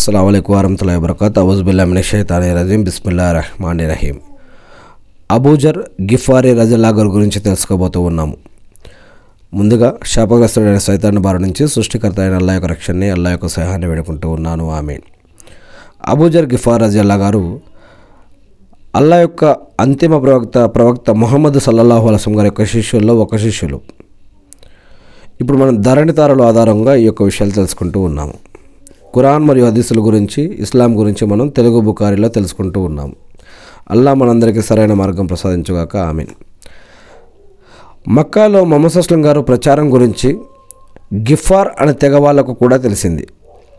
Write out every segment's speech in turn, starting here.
అస్సలం అయికు వరహతుల్లా వబర్కత్ అవుజుబుల్లామిన షైతాని రజీం బిస్మిల్లా రహమాని రహీం అబూజర్ గిఫారీ రజల్లాగర్ గురించి తెలుసుకోబోతూ ఉన్నాము. ముందుగా శాపగ్రస్తుడైన సైతాన్ని బారి నుంచి సృష్టికర్త అయిన అల్లా యొక్క రక్షణని అల్లా యొక్క సహాయాన్ని వేడుకుంటూ ఉన్నాను. ఆమె అబూజర్ గిఫార్ రజల్లా గారు అల్లా యొక్క అంతిమ ప్రవక్త ప్రవక్త మొహమ్మద్ సల్లల్లాహు అలసం గారి యొక్క శిష్యుల్లో ఒక శిష్యులు. ఇప్పుడు మనం ధరణి తారల ఆధారంగా ఈ యొక్క విషయాలు తెలుసుకుంటూ ఉన్నాము. ఖురాన్ మరియు హదీసుల గురించి ఇస్లాం గురించి మనం తెలుగు బుకారిలో తెలుసుకుంటూ ఉన్నాము అల్లా మనందరికీ సరైన మార్గం ప్రసాదించుగాక. ఆమెన్. మక్కాలో మొహమ్మద్ అస్లం గారు ప్రచారం గురించి గిఫార్ అనే తెగ వాళ్ళకు కూడా తెలిసింది.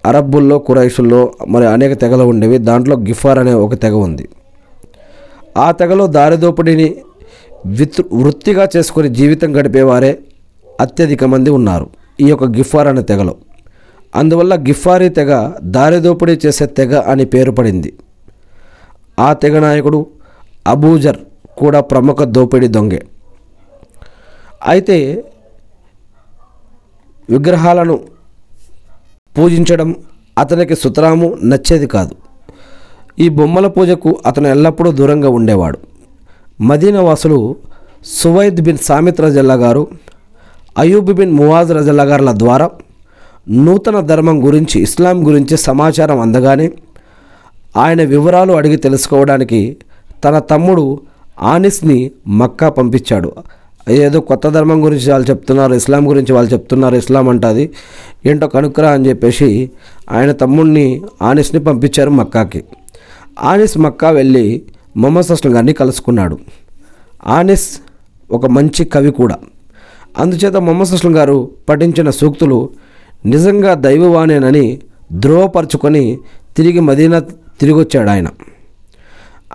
అరబ్బుల్లో కురైషుల్లో మరి అనేక తెగలు ఉండేవి. దాంట్లో గిఫార్ అనే ఒక తెగ ఉంది. ఆ తెగలో దారిదోపిడిని విత్ వృత్తిగా చేసుకొని జీవితం గడిపేవారే అత్యధిక మంది ఉన్నారు. ఈ యొక్క గిఫార్ అనే తెగలో. అందువల్ల గిఫారీ తెగ దారిదోపిడీ చేసే తెగ అని పేరు పడింది. ఆ తెగ నాయకుడు అబూజర్ కూడా ప్రముఖ దోపిడీ దొంగే. అయితే విగ్రహాలను పూజించడం అతనికి సుతరాము నచ్చేది కాదు. ఈ బొమ్మల పూజకు అతను ఎల్లప్పుడూ దూరంగా ఉండేవాడు. మదీనా వాసులు సువైద్ బిన్ సామిత్ రజల్లా గారు అయూబ్ బిన్ మువాజ్ రజల్లా గారుల ద్వారా నూతన ధర్మం గురించి ఇస్లాం గురించి సమాచారం అందగానే ఆయన వివరాలు అడిగి తెలుసుకోవడానికి తన తమ్ముడు ఆనిస్ని మక్కా పంపించాడు. ఏదో కొత్త ధర్మం గురించి వాళ్ళు చెప్తున్నారు ఇస్లాం గురించి వాళ్ళు చెప్తున్నారు ఇస్లాం అంటది ఏంటో కనుక్కురా అని చెప్పేసి ఆయన తమ్ముడిని ఆనిస్ని పంపించారు మక్కాకి. ఆనిస్ మక్కా వెళ్ళి మొహమ్మద్ అస్లం గారిని కలుసుకున్నాడు. ఆనిస్ ఒక మంచి కవి కూడా. అందుచేత మొహమ్మద్ అస్లం గారు పఠించిన సూక్తులు నిజంగా దైవవాణేనని ధృవపరుచుకొని తిరిగి మదీనా తిరిగొచ్చాడు ఆయన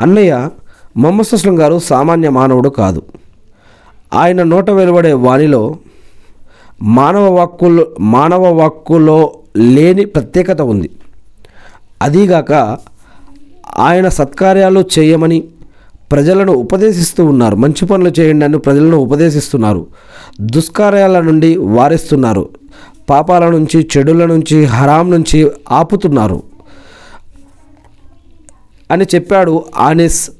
అన్నయ్య మొహమ్మద్ అస్లం గారు సామాన్య మానవుడు కాదు. ఆయన నోట వెలువడే వాణిలో మానవ వాక్కులో మానవ వాక్కులో లేని ప్రత్యేకత ఉంది. అదీగాక ఆయన సత్కార్యాలు చేయమని ప్రజలను ఉపదేశిస్తూ ఉన్నారు. మంచి పనులు చేయండి అని ప్రజలను ఉపదేశిస్తున్నారు. దుష్కార్యాల నుండి వారిస్తున్నారు. పాపాల నుంచి చెడుల నుంచి హరాం నుంచి ఆపుతున్నారు. అని చెప్పాడు ఆనిస్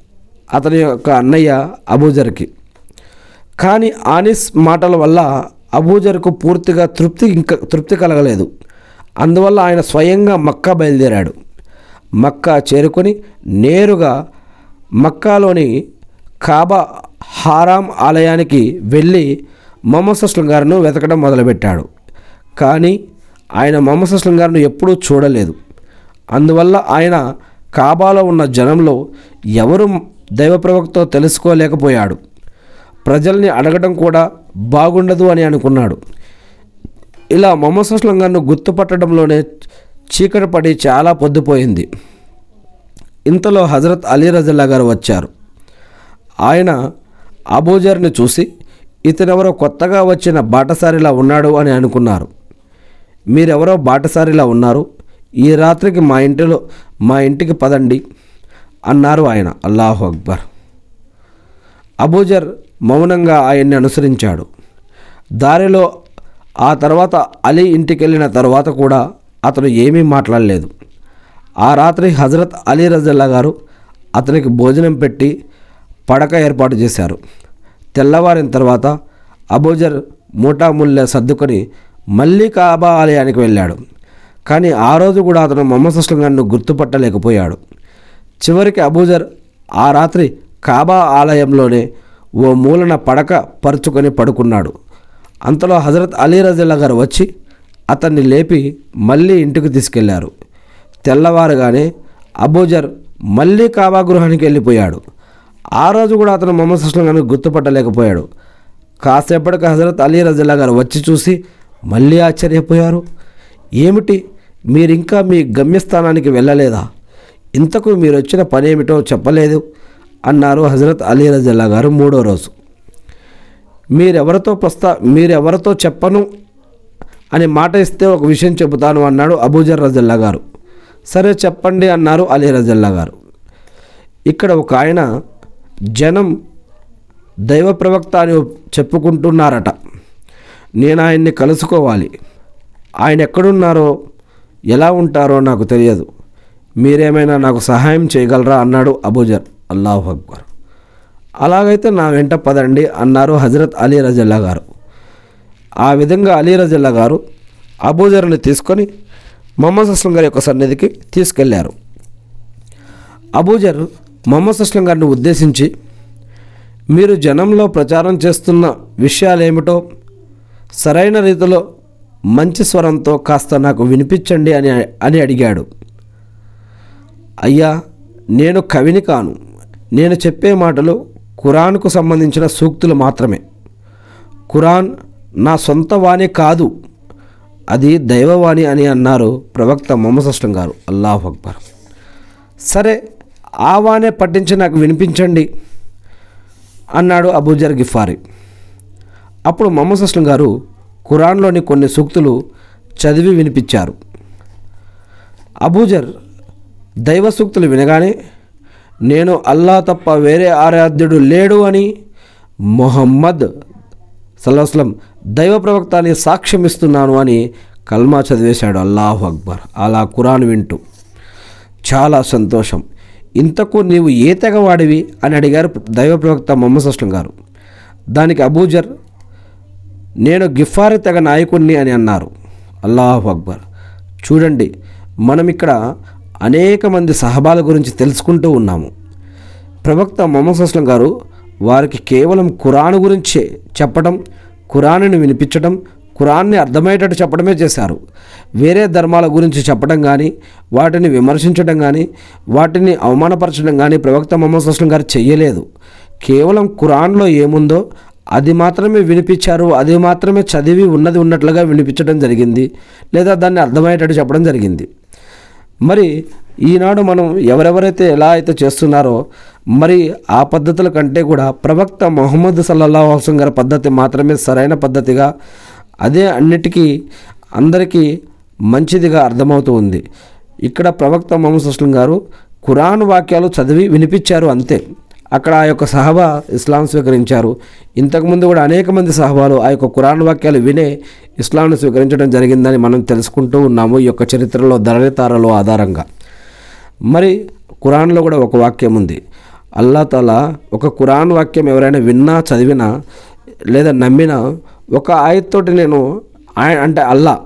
అతని యొక్క అన్నయ్య అబూజర్కి. కానీ ఆనిస్ మాటల వల్ల అబూజర్కు పూర్తిగా తృప్తి ఇంకా తృప్తి కలగలేదు. అందువల్ల ఆయన స్వయంగా మక్కా బయలుదేరాడు. మక్కా చేరుకొని నేరుగా మక్కాలోని కాబా హారాం ఆలయానికి వెళ్ళి మొహమ్మద్ అస్లం గారిను వెతకడం మొదలుపెట్టాడు. కానీ ఆయన మొహమ్మద్ అస్లం గారిని ఎప్పుడూ చూడలేదు. అందువల్ల ఆయన కాబాలో ఉన్న జనంలో ఎవరు దైవ ప్రవక్తో తెలుసుకోలేకపోయాడు. ప్రజల్ని అడగడం కూడా బాగుండదు అని అనుకున్నాడు. ఇలా మొహమ్మద్ అస్లం గారిని గుర్తుపట్టడంలోనే చీకటి పడి చాలా పొద్దుపోయింది. ఇంతలో హజరత్ అలీ రజల్లా గారు వచ్చారు. ఆయన అబూజర్ని చూసి ఇతనెవరో కొత్తగా వచ్చిన బాటసారిలా ఉన్నాడు అని అనుకున్నారు. మీరెవరో బాటసారిలా ఉన్నారు. ఈ రాత్రికి మా ఇంటిలో మా ఇంటికి పదండి అన్నారు ఆయన. అల్లాహు అక్బర్. అబూజర్ మౌనంగా ఆయన్ని అనుసరించాడు. దారిలో ఆ తర్వాత అలీ ఇంటికి వెళ్ళిన తర్వాత కూడా అతను ఏమీ మాట్లాడలేదు. ఆ రాత్రి హజరత్ అలీ రజల్లా గారు అతనికి భోజనం పెట్టి పడక ఏర్పాటు చేశారు. తెల్లవారిన తర్వాత అబూజర్ మూటాముల్లె సర్దుకొని మళ్ళీ కాబా ఆలయానికి వెళ్ళాడు. కానీ ఆ రోజు కూడా అతను మొహమ్మద్ అస్లం గారిని గుర్తుపట్టలేకపోయాడు. చివరికి అబూజర్ ఆ రాత్రి కాబా ఆలయంలోనే ఓ మూలన పడక పరుచుకొని పడుకున్నాడు. అంతలో హజరత్ అలీ రజిల్లా గారు వచ్చి అతన్ని లేపి మళ్ళీ ఇంటికి తీసుకెళ్ళారు. తెల్లవారుగానే అబూజర్ మళ్ళీ కాబా గృహానికి వెళ్ళిపోయాడు. ఆ రోజు కూడా అతను మొహమ్మద్ అస్లం గారిని గుర్తుపట్టలేకపోయాడు. కాసేపటికి హజరత్ అలీ రజిల్లా గారు వచ్చి చూసి మళ్ళీ ఆశ్చర్యపోయారు. ఏమిటి? మీరింకా మీ గమ్యస్థానానికి వెళ్ళలేదా? ఇంతకు మీరు వచ్చిన పని ఏమిటో చెప్పలేదు అన్నారు హజరత్ అలీ రజల్లా గారు మూడో రోజు. మీరెవరితో ప్రస్తా మీరెవరితో చెప్పను అని మాట ఇస్తే ఒక విషయం చెబుతాను అన్నాడు అబూజర్ రజల్లా గారు. సరే చెప్పండి అన్నారు అలీ రజల్లా గారు. ఇక్కడ ఒక ఆయన జనం దైవ ప్రవక్త అని చెప్పుకుంటున్నారట. నేను ఆయన్ని కలుసుకోవాలి. ఆయన ఎక్కడున్నారో ఎలా ఉంటారో నాకు తెలియదు. మీరేమైనా నాకు సహాయం చేయగలరా? అన్నాడు అబూజర్. అల్లాహు అక్బర్. అలాగైతే నా వెంట పదండి అన్నారు హజరత్ అలీ రజల్లా గారు. ఆ విధంగా అలీ రజల్లా గారు అబూజర్ని తీసుకొని మొహమ్మద్ అస్లం గారి యొక్క సన్నిధికి తీసుకెళ్ళారు. అబూజర్ మొహమ్మద్ అస్లం గారిని ఉద్దేశించి మీరు జనంలో ప్రచారం చేస్తున్న విషయాలేమిటో సరైన రీతిలో మంచి స్వరంతో కాస్త నాకు వినిపించండి అని అని అడిగాడు. అయ్యా నేను కవిని కాను. నేను చెప్పే మాటలు ఖురాన్కు సంబంధించిన సూక్తులు మాత్రమే. ఖురాన్ నా సొంత వాణి కాదు. అది దైవవాణి అని అన్నారు ప్రవక్త మొహమ్మద్ గారు. అల్లాహ్ అక్బర్. సరే ఆ వాణే పట్టించి నాకు వినిపించండి అన్నాడు అబూజర్ గిఫారి. అప్పుడు మొహమ్మద్ అస్లం గారు ఖురాన్లోని కొన్ని సూక్తులు చదివి వినిపించారు. అబూజర్ దైవ సూక్తులు వినగానే నేను అల్లా తప్ప వేరే ఆరాధ్యుడు లేడు అని మొహమ్మద్ సల్లాహస్లం దైవ ప్రవక్త అని సాక్ష్యం ఇస్తున్నాను అని కల్మా చదివేశాడు. అల్లాహు అక్బర్. అలా ఖురాన్ వింటూ చాలా సంతోషం. ఇంతకు నీవు ఏ తెగవాడివి అని అడిగారు దైవ ప్రవక్త మొహమ్మద్ అస్లం గారు. దానికి అబూజర్ నేను గిఫారి తెగ నాయకుణ్ణి అని అన్నారు. అల్లాహు అక్బర్. చూడండి మనం ఇక్కడ అనేక మంది సహబాల గురించి తెలుసుకుంటూ ఉన్నాము. ప్రవక్త మొహమ్మద్ అస్లం గారు వారికి కేవలం ఖురాన్ గురించే చెప్పడం ఖురాన్ని వినిపించడం ఖురాన్ని అర్థమయ్యేటట్టు చెప్పడమే చేశారు. వేరే ధర్మాల గురించి చెప్పడం కానీ వాటిని విమర్శించడం కానీ వాటిని అవమానపరచడం కానీ ప్రవక్త మొహమ్మద్ అస్లం గారు చేయలేదు కేవలం ఖురాన్లో ఏముందో అది మాత్రమే వినిపించారు అది మాత్రమే చదివి ఉన్నది ఉన్నట్లుగా వినిపించడం జరిగింది లేదా దాన్ని అర్థమయ్యేటట్టు చెప్పడం జరిగింది. మరి ఈనాడు మనం ఎవరెవరైతే ఎలా అయితే చేస్తున్నారో మరి ఆ పద్ధతుల కంటే కూడా ప్రవక్త మొహమ్మద్ సల్లల్లాహు గారి పద్ధతి మాత్రమే సరైన పద్ధతిగా అదే అన్నిటికీ అందరికీ మంచిదిగా అర్థమవుతూ ఉంది. ఇక్కడ ప్రవక్త మొహమ్మద్ అస్లం గారు ఖురాన్ వాక్యాలు చదివి వినిపించారు అంతే. అక్కడ ఆ యొక్క సహబా ఇస్లాం స్వీకరించారు. ఇంతకుముందు కూడా అనేక మంది సహబాలు ఆ యొక్క కురాన్ వాక్యాలు వినే ఇస్లాంను స్వీకరించడం జరిగిందని మనం తెలుసుకుంటూ ఉన్నాము ఈ యొక్క చరిత్రలో ధరణితారలో ఆధారంగా. మరి కురాన్లో కూడా ఒక వాక్యం ఉంది. అల్లా ఒక కురాన్ వాక్యం ఎవరైనా విన్నా చదివినా లేదా నమ్మినా ఒక ఆయత్తోటి నేను ఆయన అంటే అల్లా.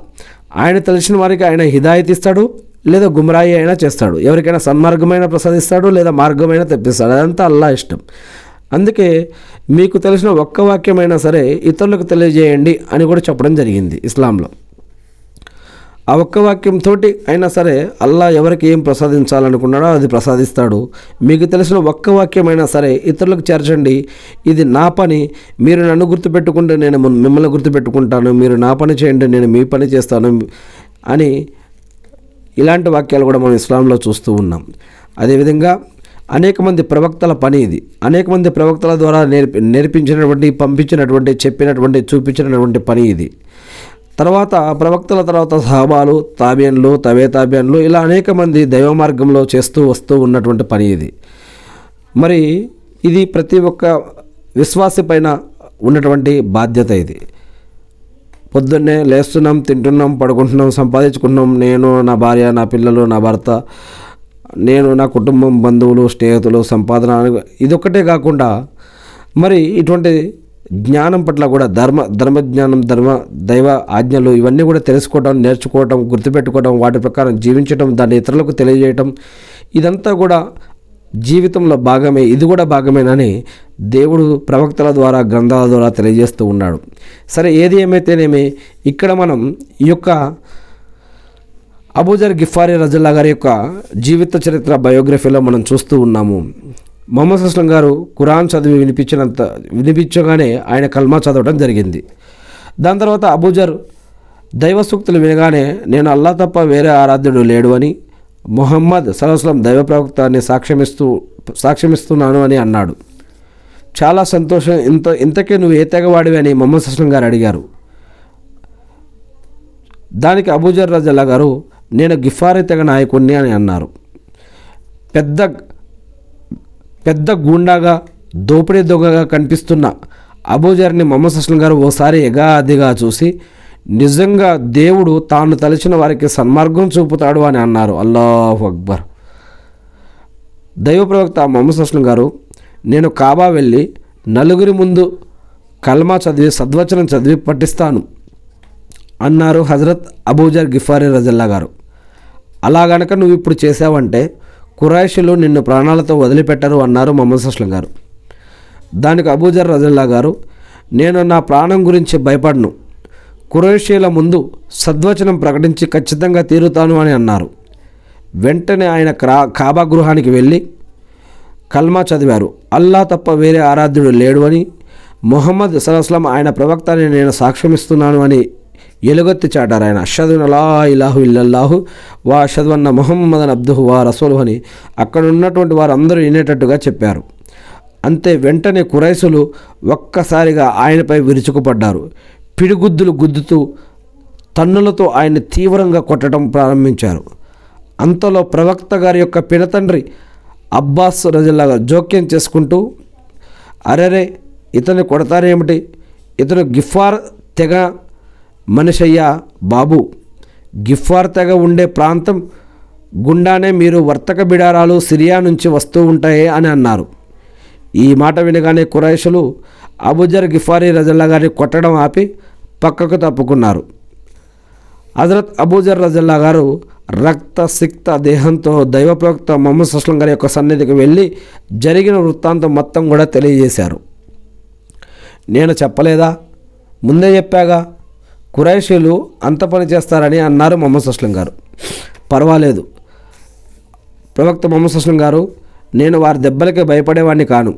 ఆయన తెలిసిన వారికి ఆయన హిదాయత్ ఇస్తాడు లేదా గుమరాయి అయినా చేస్తాడు. ఎవరికైనా సన్మార్గమైన ప్రసాదిస్తాడు లేదా మార్గమైనా తెప్పిస్తాడు. అదంతా అల్లా ఇష్టం. అందుకే మీకు తెలిసిన ఒక్క వాక్యమైనా సరే ఇతరులకు తెలియజేయండి అని కూడా చెప్పడం జరిగింది ఇస్లాంలో. ఆ ఒక్క వాక్యంతో అయినా సరే అల్లా ఎవరికి ఏం ప్రసాదించాలనుకున్నాడో అది ప్రసాదిస్తాడు. మీకు తెలిసిన ఒక్క వాక్యమైనా సరే ఇతరులకు చేర్చండి. ఇది నా పని. మీరు నన్ను గుర్తుపెట్టుకుంటే నేను మిమ్మల్ని గుర్తుపెట్టుకుంటాను. మీరు నా పని చేయండి నేను మీ పని చేస్తాను అని ఇలాంటి వాక్యాలు కూడా మనం ఇస్లాంలో చూస్తూ ఉన్నాం. అదేవిధంగా అనేక మంది ప్రవక్తల పని ఇది. అనేక మంది ప్రవక్తల ద్వారా నేర్పి నేర్పించినటువంటి పంపించినటువంటి చెప్పినటువంటి చూపించినటువంటి పని ఇది. తర్వాత ప్రవక్తల తర్వాత సహబాలు తాబియన్లు తవే తాబియన్లు ఇలా అనేక మంది దైవ మార్గంలో చేస్తూ వస్తూ ఉన్నటువంటి పని ఇది. మరి ఇది ప్రతి ఒక్క విశ్వాసి పైన ఉన్నటువంటి బాధ్యత ఇది. పొద్దున్నే లేస్తున్నాం తింటున్నాం పడుకుంటున్నాం సంపాదించుకుంటున్నాం. నేను నా భార్య నా పిల్లలు నా భర్త నేను నా కుటుంబం బంధువులు స్నేహితులు సంపాదన ఇదొక్కటే కాకుండా మరి ఇటువంటి జ్ఞానం పట్ల కూడా ధర్మ ధర్మజ్ఞానం ధర్మ దైవ ఆజ్ఞలు ఇవన్నీ కూడా తెలుసుకోవడం నేర్చుకోవడం గుర్తుపెట్టుకోవడం వాటి ప్రకారం జీవించడం దాన్ని ఇతరులకు తెలియజేయటం ఇదంతా కూడా జీవితంలో భాగమే ఇది కూడా భాగమేనని దేవుడు ప్రవక్తల ద్వారా గ్రంథాల ద్వారా తెలియజేస్తూ ఉన్నాడు. సరే ఏది ఏమైతేనేమి ఇక్కడ మనం ఈ యొక్క అబూజర్ గిఫారీ రజల్లా గారి యొక్క జీవిత చరిత్ర బయోగ్రఫీలో మనం చూస్తూ ఉన్నాము. మొహమ్మద్ అస్లం గారు ఖురాన్ చదివి వినిపించినంత వినిపించగానే ఆయన కల్మా చదవడం జరిగింది. దాని తర్వాత అబూజర్ దైవ సూక్తులు వినగానే నేను అల్లా తప్ప వేరే ఆరాధ్యుడు లేడు అని మొహమ్మద్ సలహస్లం దైవ ప్రవక్తాన్ని సాక్ష్యమిస్తూ సాక్ష్యమిస్తున్నాను అని అన్నాడు. చాలా సంతోషం. ఇంత ఇంతకే నువ్వు ఏ తెగవాడివి అని మొహమ్మద్ సస్లం గారు అడిగారు. దానికి అబూజర్ రజల్లా గారు నేను గిఫారీ తెగ నాయకుణ్ణి అని అన్నారు. పెద్ద పెద్ద గూండాగా దోపిడీ దొంగగా కనిపిస్తున్న అబూజర్ని మొహమ్మద్ సస్లం గారు ఓసారి ఎగాదిగా చూసి నిజంగా దేవుడు తాను తలిచిన వారికి సన్మార్గం చూపుతాడు అని అన్నారు. అల్లాహ్ అక్బర్. దైవ ప్రవక్త మొహమ్మద్ అస్లం గారు నేను కాబా వెళ్ళి నలుగురి ముందు కల్మా చదివి సద్వచనం చదివి పఠిస్తాను అన్నారు హజరత్ అబూజర్ గిఫారీ రజల్లా గారు. అలా గనక నువ్వు ఇప్పుడు చేసావంటే కురాయిషులు నిన్ను ప్రాణాలతో వదిలిపెట్టరు అన్నారు మొహమ్మద్ అస్లం గారు. దానికి అబూజర్ రజల్లా గారు నేను నా ప్రాణం గురించి భయపడను. కురేషియల ముందు సద్వచనం ప్రకటించి ఖచ్చితంగా తీరుతాను అని అన్నారు. వెంటనే ఆయన క్రా కాబా గృహానికి వెళ్ళి కల్మా చదివారు. అల్లా తప్ప వేరే ఆరాధ్యుడు లేడు అని మొహమ్మద్ సలస్లం ఆయన ప్రవక్త అని నేను సాక్ష్యమిస్తున్నాను అని ఎలుగొత్తి చాటారు ఆయన. అషదున్ అలా ఇలాహు ఇల్లల్లాహు వా అషద్వన్న మొహమ్మద్ అబ్దుహు వా రసూలు అని అక్కడ ఉన్నటువంటి వారందరూ వినేటట్టుగా చెప్పారు. అంతే వెంటనే కురైసులు ఒక్కసారిగా ఆయనపై విరుచుకుపడ్డారు. పిడిగుద్దులు గుద్దుతూ తన్నులతో ఆయన్ని తీవ్రంగా కొట్టడం ప్రారంభించారు. అంతలో ప్రవక్త గారి యొక్క పినతండ్రి అబ్బాస్ రజల్లాగా జోక్యం చేసుకుంటూ అరెరే ఇతను కొడతారేమిటి? ఇతను గిఫార్ తెగ మనిషయ్యా బాబు. గిఫార్ తెగ ఉండే ప్రాంతం గుండానే మీరు వర్తక బిడారాలు సిరియా నుంచి వస్తూ ఉంటాయే అని అన్నారు. ఈ మాట వినగానే కురైషులు అబుజర్ గిఫారీ రజల్లా గారిని కొట్టడం ఆపి పక్కకు తప్పుకున్నారు. హజరత్ అబూజర్ రజల్లా గారు రక్త సిక్త దేహంతో దైవప్రవక్త మొహమ్మద్ సుస్లం గారి యొక్క సన్నిధికి వెళ్ళి జరిగిన వృత్తాంతం మొత్తం కూడా తెలియజేశారు. నేను చెప్పలేదా? ముందే చెప్పాగా కురైషీలు అంత పని చేస్తారని అన్నారు మొహమ్మద్ సుస్లం గారు. పర్వాలేదు. ప్రవక్త మొహమ్మద్ సుస్లం గారు నేను వారి దెబ్బలకి భయపడేవాడిని కాను.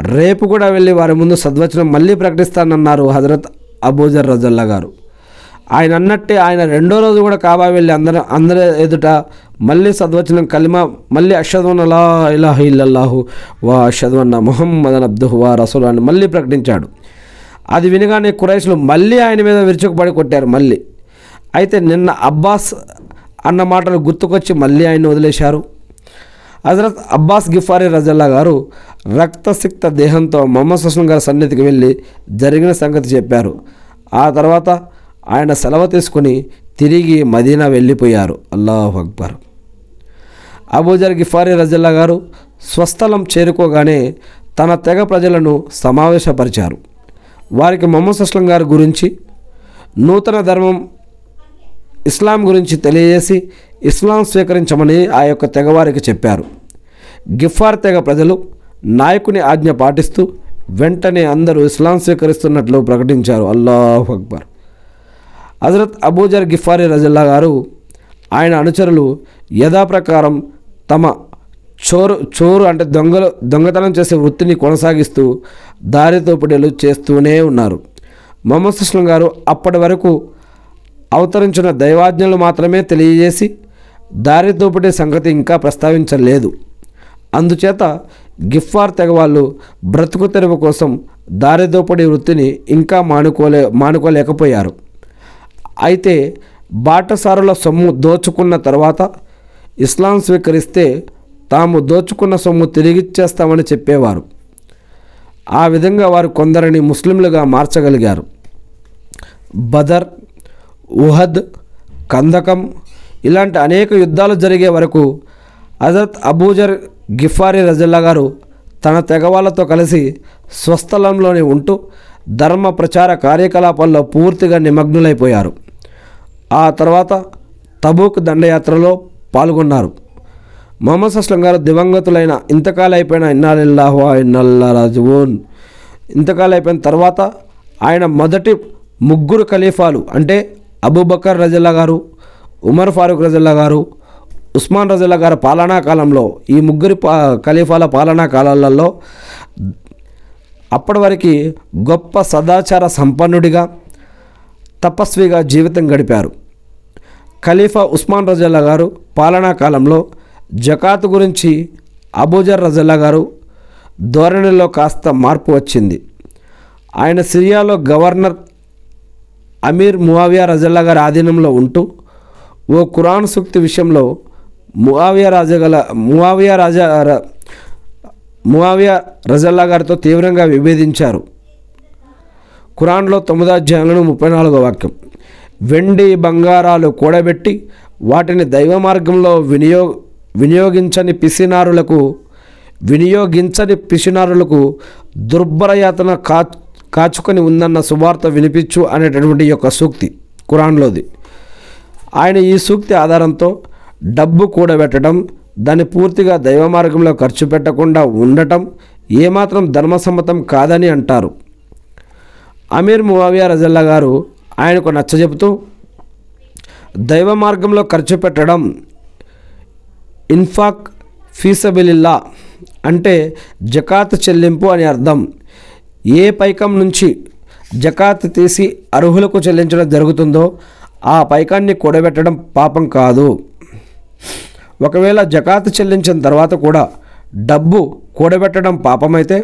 రేపు కూడా వెళ్ళి వారి ముందు సద్వచనం మళ్ళీ ప్రకటిస్తానన్నారు హజరత్ అబూజర్ రజల్లా గారు. ఆయన అన్నట్టే ఆయన రెండో రోజు కూడా కాబా వెళ్ళి అందరూ అందరి ఎదుట మళ్ళీ సద్వచనం కలిమా మళ్ళీ అషద్వన్ అలా ఇలాహ ఇల్లల్లాహు వా అషద్వన్న ముహమ్మదన్ అబ్దుహు వా రసూల్ అని మళ్ళీ ప్రకటించాడు. అది వినగానే కురైసులు మళ్ళీ ఆయన మీద విరుచుకుపడి కొట్టారు మళ్ళీ. అయితే నిన్న అబ్బాస్ అన్న మాటలు గుర్తుకొచ్చి మళ్ళీ ఆయన వదిలేశారు. హజరత్ అబ్బాస్ గిఫారీ రజల్లా గారు రక్తసిక్త దేహంతో మొహమ్మద్ సుస్లం గారి సన్నిధికి వెళ్ళి జరిగిన సంగతి చెప్పారు. ఆ తర్వాత ఆయన సెలవు తీసుకుని తిరిగి మదీనా వెళ్ళిపోయారు. అల్లాహ్ అక్బర్. అబూజర్ గిఫారీ రజల్లా గారు స్వస్థలం చేరుకోగానే తన తెగ ప్రజలను సమావేశపరిచారు. వారికి మొహమ్మద్ సుస్లం గారి గురించి నూతన ధర్మం ఇస్లాం గురించి తెలియజేసి ఇస్లాం స్వీకరించమని ఆ యొక్క తెగవారికి చెప్పారు. గిఫార్ తెగ ప్రజలు నాయకుని ఆజ్ఞ పాటిస్తూ వెంటనే అందరూ ఇస్లాం స్వీకరిస్తున్నట్లు ప్రకటించారు. అల్లాహ్ అక్బర్. హజరత్ అబూజర్ గిఫారి రజల్లా గారు ఆయన అనుచరులు యథాప్రకారం తమ చోరు చోరు అంటే దొంగలు దొంగతనం చేసే వృత్తిని కొనసాగిస్తూ దారితోపిడీలు చేస్తూనే ఉన్నారు. మొహమ్మద్ సుస్లం గారు అప్పటి వరకు అవతరించిన దైవాజ్ఞలు మాత్రమే తెలియజేసి దారితోపిడీ సంగతి ఇంకా ప్రస్తావించలేదు. అందుచేత గిఫ్ఫార్ తెగవాళ్ళు బ్రతుకు తెరువు కోసం దారిదోపడి వృత్తిని ఇంకా మానుకోలే మానుకోలేకపోయారు. అయితే బాటసారుల సొమ్ము దోచుకున్న తర్వాత ఇస్లాం స్వీకరిస్తే తాము దోచుకున్న సొమ్ము తిరిగిచ్చేస్తామని చెప్పేవారు. ఆ విధంగా వారు కొందరిని ముస్లింలుగా మార్చగలిగారు. బదర్ ఉహద్ కందకం ఇలాంటి అనేక యుద్ధాలు జరిగే వరకు హజరత్ అబూజర్ గిఫారీ రజల్లా గారు తన తెగవాళ్ళతో కలిసి స్వస్థలంలోనే ఉంటూ ధర్మ ప్రచార కార్యకలాపాల్లో పూర్తిగా నిమగ్నులైపోయారు. ఆ తర్వాత తబూక్ దండయాత్రలో పాల్గొన్నారు. మొహమ్మద్ అస్లం గారు దివంగతులైన ఇంతకాలైపోయిన అయిపోయిన ఇన్నల్లా రాజువోన్. ఇంతకాలైపోయిన తర్వాత ఆయన మొదటి ముగ్గురు ఖలీఫాలు అంటే అబూబకర్ రజల్లా గారు ఉమర్ ఫారూక్ రజల్లా గారు ఉస్మాన్ రజల్లా గారి పాలనా కాలంలో ఈ ముగ్గురి పా ఖలీఫాల పాలనా కాలాలలో అప్పటి వరకు గొప్ప సదాచార సంపన్నుడిగా తపస్విగా జీవితం గడిపారు. ఖలీఫా ఉస్మాన్ రజల్లా గారు పాలనా కాలంలో జకాత్ గురించి అబూజర్ రజల్లా గారు ధోరణిలో కాస్త మార్పు వచ్చింది. ఆయన సిరియాలో గవర్నర్ అమీర్ మువావియా రజల్లా గారి ఆధీనంలో ఉంటూ ఓ ఖురాన్ సూక్తి విషయంలో మువావియా రాజగల మువావియా రాజా మువావియా రజల్లా గారితో తీవ్రంగా విభేదించారు. ఖురాన్లో తొమ్మిదో అధ్యాయంలో ముప్పై నాలుగో వాక్యం. వెండి బంగారాలు కూడబెట్టి వాటిని దైవ మార్గంలో వినియోగ వినియోగించని పిసినారులకు వినియోగించని పిసినారులకు దుర్భరయాతన కా కాచుకొని ఉందన్న శుభార్త వినిపించు అనేటటువంటి యొక్క సూక్తి ఖురాన్లోది. ఆయన ఈ సూక్తి ఆధారంతో డబ్బు కూడబెట్టడం దాన్ని పూర్తిగా దైవ మార్గంలో ఖర్చు పెట్టకుండా ఉండటం ఏమాత్రం ధర్మసమ్మతం కాదని అంటారు. అమీర్ మువావియా రజల్లా గారు ఆయనకు నచ్చజెపుతూ దైవ మార్గంలో ఖర్చు పెట్టడం ఇన్ఫాక్ ఫీసబిలిల్లా అంటే జకాత్ చెల్లింపు అని అర్థం. ఏ పైకం నుంచి జకాత్ తీసి అర్హులకు చెల్లించడం జరుగుతుందో ఆ పైకాన్ని కూడబెట్టడం పాపం కాదు. ఒకవేళ జకాత్ చెల్లించిన తర్వాత కూడా డబ్బు కూడబెట్టడం పాపమైతే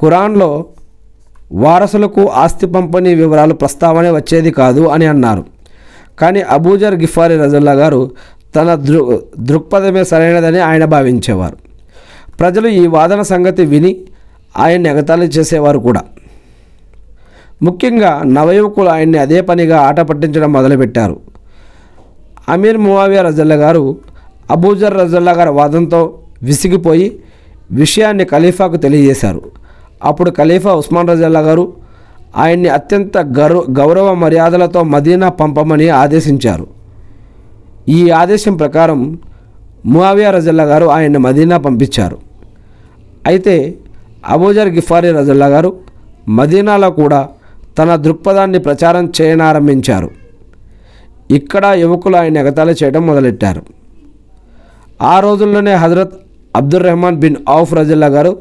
ఖురాన్లో వారసులకు ఆస్తి పంపిణీ వివరాలు ప్రస్తావనే వచ్చేది కాదు అని అన్నారు. కానీ అబూజర్ గిఫారి రజుల్లా గారు తన దృ దృక్పథమే సరైనదని ఆయన భావించేవారు. ప్రజలు ఈ వాదన సంగతి విని ఆయన్ని ఎగతాళి చేసేవారు కూడా. ముఖ్యంగా నవయువకులు ఆయన్ని అదే పనిగా ఆట పట్టించడం మొదలుపెట్టారు. అమీర్ మువావియా రజల్లా గారు అబూజర్ రజల్లా గారి వాదంతో విసిగిపోయి విషయాన్ని ఖలీఫాకు తెలియజేశారు. అప్పుడు ఖలీఫా ఉస్మాన్ రజల్లా గారు ఆయన్ని అత్యంత గౌరవ గౌరవ మర్యాదలతో మదీనా పంపమని ఆదేశించారు. ఈ ఆదేశం ప్రకారం మువావియా రజల్లా గారు ఆయన్ని మదీనా పంపించారు. అయితే అబూజర్ గిఫారీ రజల్లా గారు మదీనాలో కూడా తన దృక్పథాన్ని ప్రచారం చేయనారంభించారు. ఇక్కడ యువకులు ఆయన ఎగతాళి చేయడం మొదలెట్టారు. ఆ రోజుల్లోనే హజరత్ అబ్దుల్ రెహమాన్ బిన్ ఔఫ్ రజల్లా గారు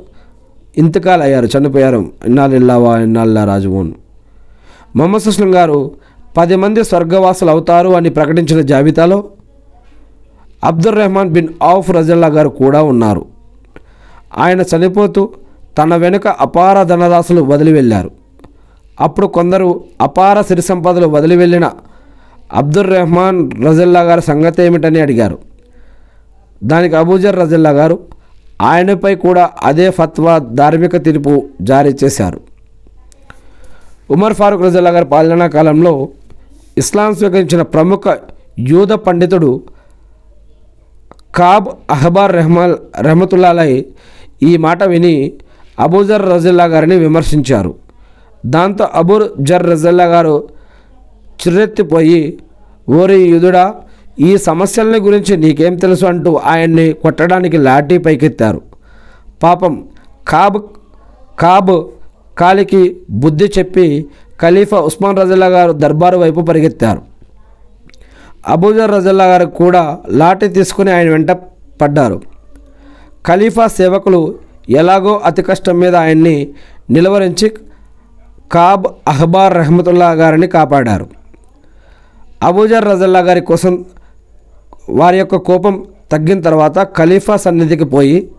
ఇంతకాల్ అయ్యారు చనిపోయారు ఇన్నాళ్ళిల్లావా ఇన్నాళ్ళ రాజుమోన్ మొహమ్మద్ సుస్లం గారు పది మంది స్వర్గవాసులు అవుతారు అని ప్రకటించిన జాబితాలో అబ్దుల్ రెహమాన్ బిన్ ఔఫ్ రజల్లా గారు కూడా ఉన్నారు. ఆయన చనిపోతూ తన వెనుక అపార ధనరాశులు వదిలి వెళ్ళారు అప్పుడు కొందరు అపార సిరి సంపదలు వదిలి వెళ్ళిన అబ్దుల్ రెహమాన్ రజల్లా గారి సంగతి ఏమిటని అడిగారు. దానికి అబూజర్ రజల్లా గారు ఆయనపై కూడా అదే ఫత్వా ధార్మిక తీర్పు జారీ చేశారు. ఉమర్ ఫారూక్ రజల్లా గారి పాలనా కాలంలో ఇస్లాం స్వీకరించిన ప్రముఖ యూద పండితుడు కాబ్ అహబార్ రెహమాల్ రెహమతుల్లాలై ఈ మాట విని అబూజర్ రజల్లా గారిని విమర్శించారు. దాంతో అబూర్ జర్ రజల్లా గారు చిర్రెత్తిపోయి ఓరి యుధుడా ఈ సమస్యలని గురించి నీకేం తెలుసు అంటూ ఆయన్ని కొట్టడానికి లాఠీ పైకెత్తారు. పాపం కాబ్ కాబ్ కాలికి బుద్ధి చెప్పి ఖలీఫా ఉస్మాన్ రజల్లా గారు దర్బారు వైపు పరిగెత్తారు. అబూజర్ రజల్లా గారు కూడా లాఠీ తీసుకుని ఆయన వెంట పడ్డారు. ఖలీఫా సేవకులు ఎలాగో అతి కష్టం మీద ఆయన్ని నిలువరించి కాబ్ అహబార్ రహమతుల్లా గారిని కాపాడారు. అబూజర్ రజల్లా గారి కోసం వారి యొక్క కోపం తగ్గిన తర్వాత ఖలీఫా సన్నిధికి పోయి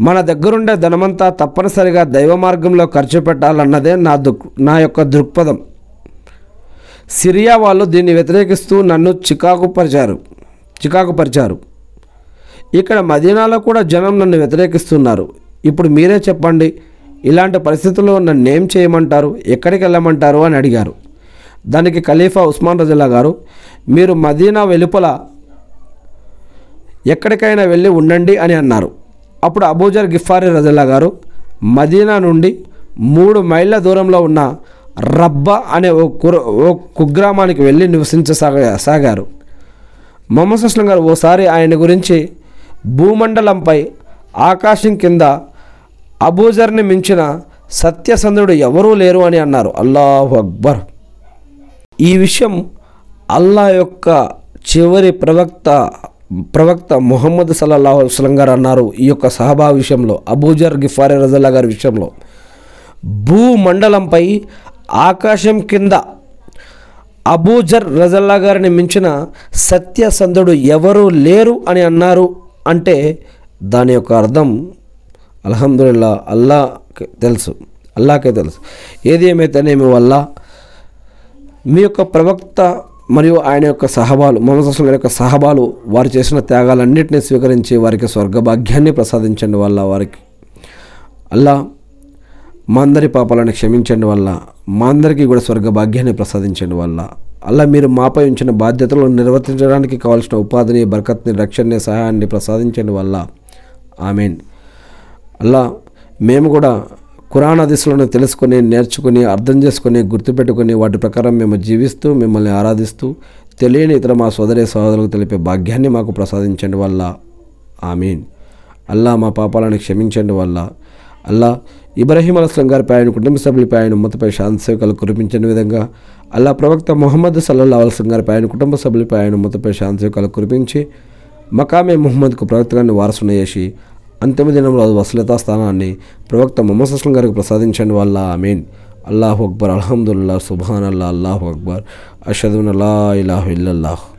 మన దగ్గరుండే ధనమంతా తప్పనిసరిగా దైవ మార్గంలో ఖర్చు పెట్టాలన్నదే నా దుక్ నా యొక్క దృక్పథం. సిరియా వాళ్ళు దీన్ని వ్యతిరేకిస్తూ నన్ను చికాకుపరిచారు చికాకుపరిచారు ఇక్కడ మదీనాలో కూడా జనం నన్ను వ్యతిరేకిస్తున్నారు. ఇప్పుడు మీరే చెప్పండి ఇలాంటి పరిస్థితుల్లో నన్ను ఏం చేయమంటారు ఎక్కడికి వెళ్ళమంటారు? అని అడిగారు. దానికి ఖలీఫా ఉస్మాన్ రజల్లా గారు మీరు మదీనా వెలుపల ఎక్కడికైనా వెళ్ళి ఉండండి అని అన్నారు. అప్పుడు అబూజర్ గిఫారి రజల్లా గారు మదీనా నుండి మూడు మైళ్ళ దూరంలో ఉన్న రబ్బా అనే ఓ కుర ఓ కుగ్రామానికి వెళ్ళి నివసించసాగా సాగారు. మొహమ్మద్ సుస్లం గారు ఓసారి ఆయన గురించి భూమండలంపై ఆకాశం కింద అబూజర్ని మించిన సత్యసంధుడు ఎవరూ లేరు అని అన్నారు. అల్లాహు అక్బర్. ఈ విషయం అల్లా యొక్క చివరి ప్రవక్త ప్రవక్త ముహమ్మద్ సల్లల్లాహు అస్లం గారు అన్నారు ఈ యొక్క సహబా విషయంలో అబూజర్ గిఫారి రజల్లా గారి విషయంలో. భూమండలంపై ఆకాశం కింద అబూజర్ రజల్లా గారిని మించిన సత్యసంధుడు ఎవరు లేరు అని అన్నారు అంటే దాని యొక్క అర్థం అల్హమ్దుల్లా అల్లాకి తెలుసు అల్లాకే తెలుసు. ఏది ఏమైతేనేమి వల్ల మీ యొక్క ప్రవక్త మరియు ఆయన యొక్క సహబాలు మొహమ్మద్ అస్లం గారి యొక్క సహబాలు వారు చేసిన త్యాగాలన్నింటినీ స్వీకరించి వారికి స్వర్గభాగ్యాన్ని ప్రసాదించండి వల్ల వారికి. అల్లా మా అందరి పాపాలను క్షమించండి వల్ల మా అందరికీ కూడా స్వర్గ భాగ్యాన్ని ప్రసాదించండి వల్ల. అలా మీరు మాపై ఉంచిన బాధ్యతలను నిర్వర్తించడానికి కావాల్సిన ఉపాధిని బరకత్ని రక్షణని సహాయాన్ని ప్రసాదించండి వల్ల. ఆమెన్. అలా మేము కూడా ఖురాన్ దిశలను తెలుసుకొని నేర్చుకుని అర్థం చేసుకొని గుర్తుపెట్టుకుని వాటి ప్రకారం మేము జీవిస్తూ మిమ్మల్ని ఆరాధిస్తూ తెలియని ఇతర మా సోదరి సహోదరులకు తెలిపే భాగ్యాన్ని మాకు ప్రసాదించండి వల్ల. ఆమీన్. అల్లా మా పాపాలను క్షమించండి వల్ల. అల్లా ఇబ్రహీం అలస్లం గారిపై ఆయన కుటుంబ సభ్యులపై ఆయన ఉమ్మతపై శాంతి సేవకులు కురిపించిన విధంగా అల్లా ప్రవక్త మొహమ్మద్ సల్లల్లా అలస్లం గారిపై ఆయన కుటుంబ సభ్యులపై ఆయన ఉమ్మతపై శాంతి సేవకులు కురిపించి మకామే మొహమ్మద్కు ప్రవక్తగాన్ని వారసున చేసి అంతిమ దినంలో వసులతా స్థానాన్ని ప్రవక్త మొహమ్మద్ అస్లం గారికి ప్రసాదించండి వల్ల ఆమీన్. అల్లాహు అక్బర్ అల్హమ్దుల్లా సుబాన్ అల్లా అల్లాహు అక్బర్. అషదున్ అల్లా ఇలాహు ఇల్లల్లాహ్.